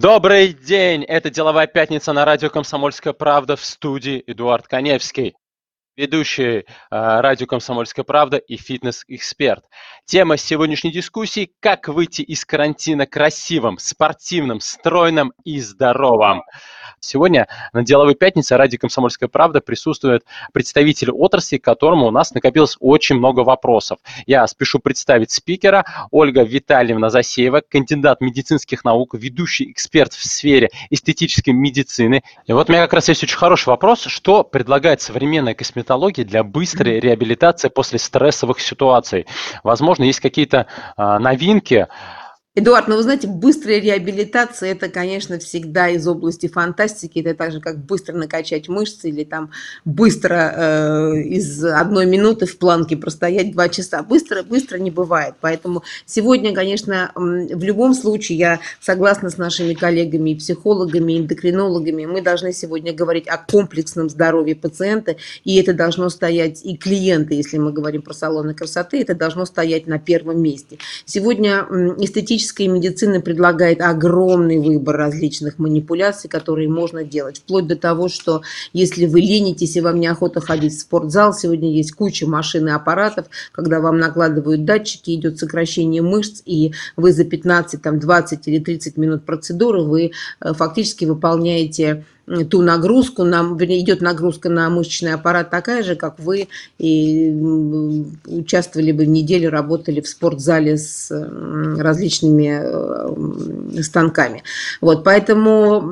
Добрый день! Это «Деловая пятница» на радио «Комсомольская правда» в студии Эдуард Коневский ведущий э, радио «Комсомольская правда» и фитнес-эксперт. Тема сегодняшней дискуссии – как выйти из карантина красивым, спортивным, стройным и здоровым. Сегодня на «Деловой пятнице» ради «Комсомольская правда» присутствует представитель отрасли, к которому у нас накопилось очень много вопросов. Я спешу представить спикера Ольга Витальевна Засеева, кандидат медицинских наук, ведущий эксперт в сфере эстетической медицины. И вот у меня как раз есть очень хороший вопрос, что предлагает современная косметология для быстрой реабилитации после стрессовых ситуаций. Возможно, есть какие-то а, новинки, Эдуард, ну вы знаете, быстрая реабилитация – это, конечно, всегда из области фантастики. Это так же, как быстро накачать мышцы или там быстро э, из одной минуты в планке простоять два часа. Быстро, быстро не бывает. Поэтому сегодня, конечно, в любом случае, я согласна с нашими коллегами, психологами, эндокринологами, мы должны сегодня говорить о комплексном здоровье пациента, и это должно стоять и клиента, если мы говорим про салоны красоты, это должно стоять на первом месте. Сегодня эстетически классическая медицина предлагает огромный выбор различных манипуляций, которые можно делать. Вплоть до того, что если вы ленитесь и вам неохота ходить в спортзал, сегодня есть куча машин и аппаратов, когда вам накладывают датчики, идет сокращение мышц, и вы за 15, там, 20 или 30 минут процедуры вы э, фактически выполняете ту нагрузку, нам идет нагрузка на мышечный аппарат такая же, как вы и участвовали бы в неделю, работали в спортзале с различными э, станками. Вот, поэтому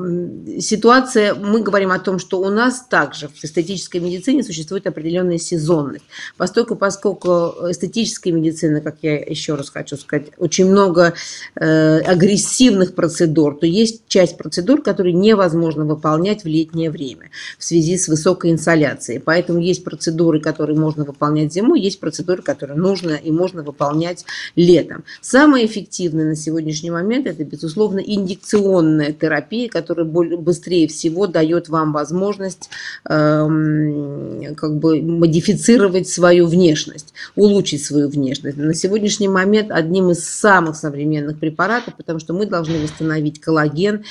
ситуация, мы говорим о том, что у нас также в эстетической медицине существует определенная сезонность. Поскольку, поскольку эстетическая медицина, как я еще раз хочу сказать, очень много э, агрессивных процедур, то есть часть процедур, которые невозможно выполнять выполнять в летнее время в связи с высокой инсоляцией. Поэтому есть процедуры, которые можно выполнять зимой, есть процедуры, которые нужно и можно выполнять летом. Самое эффективное на сегодняшний момент это, безусловно, индикционная терапия, которая быстрее всего дает вам возможность эм, как бы модифицировать свою внешность, улучшить свою внешность. На сегодняшний момент одним из самых современных препаратов, потому что мы должны восстановить коллаген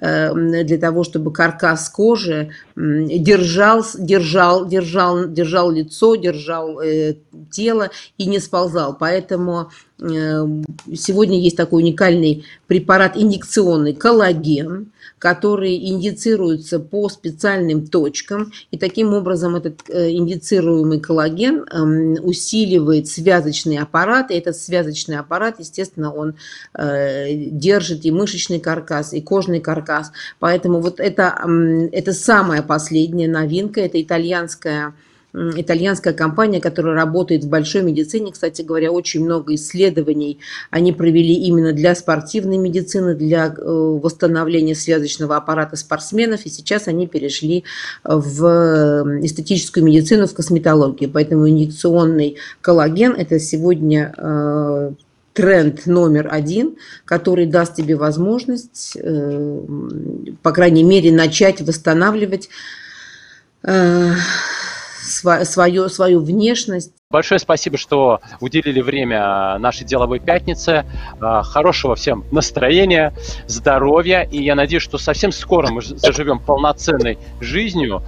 э, для того, чтобы каркас кожи держал, держал, держал, держал лицо, держал э, тело и не сползал. Поэтому сегодня есть такой уникальный препарат инъекционный коллаген, который индицируется по специальным точкам. И таким образом этот э, индицируемый коллаген э, усиливает связочный аппарат. И этот связочный аппарат, естественно, он э, держит и мышечный каркас, и кожный каркас. Поэтому вот это, э, это самая последняя новинка, это итальянская итальянская компания, которая работает в большой медицине. Кстати говоря, очень много исследований они провели именно для спортивной медицины, для э, восстановления связочного аппарата спортсменов. И сейчас они перешли в эстетическую медицину, в косметологию. Поэтому инъекционный коллаген – это сегодня э, тренд номер один, который даст тебе возможность, э, по крайней мере, начать восстанавливать свою, свою внешность. Большое спасибо, что уделили время нашей деловой пятнице. А, хорошего всем настроения, здоровья. И я надеюсь, что совсем скоро мы заживем полноценной жизнью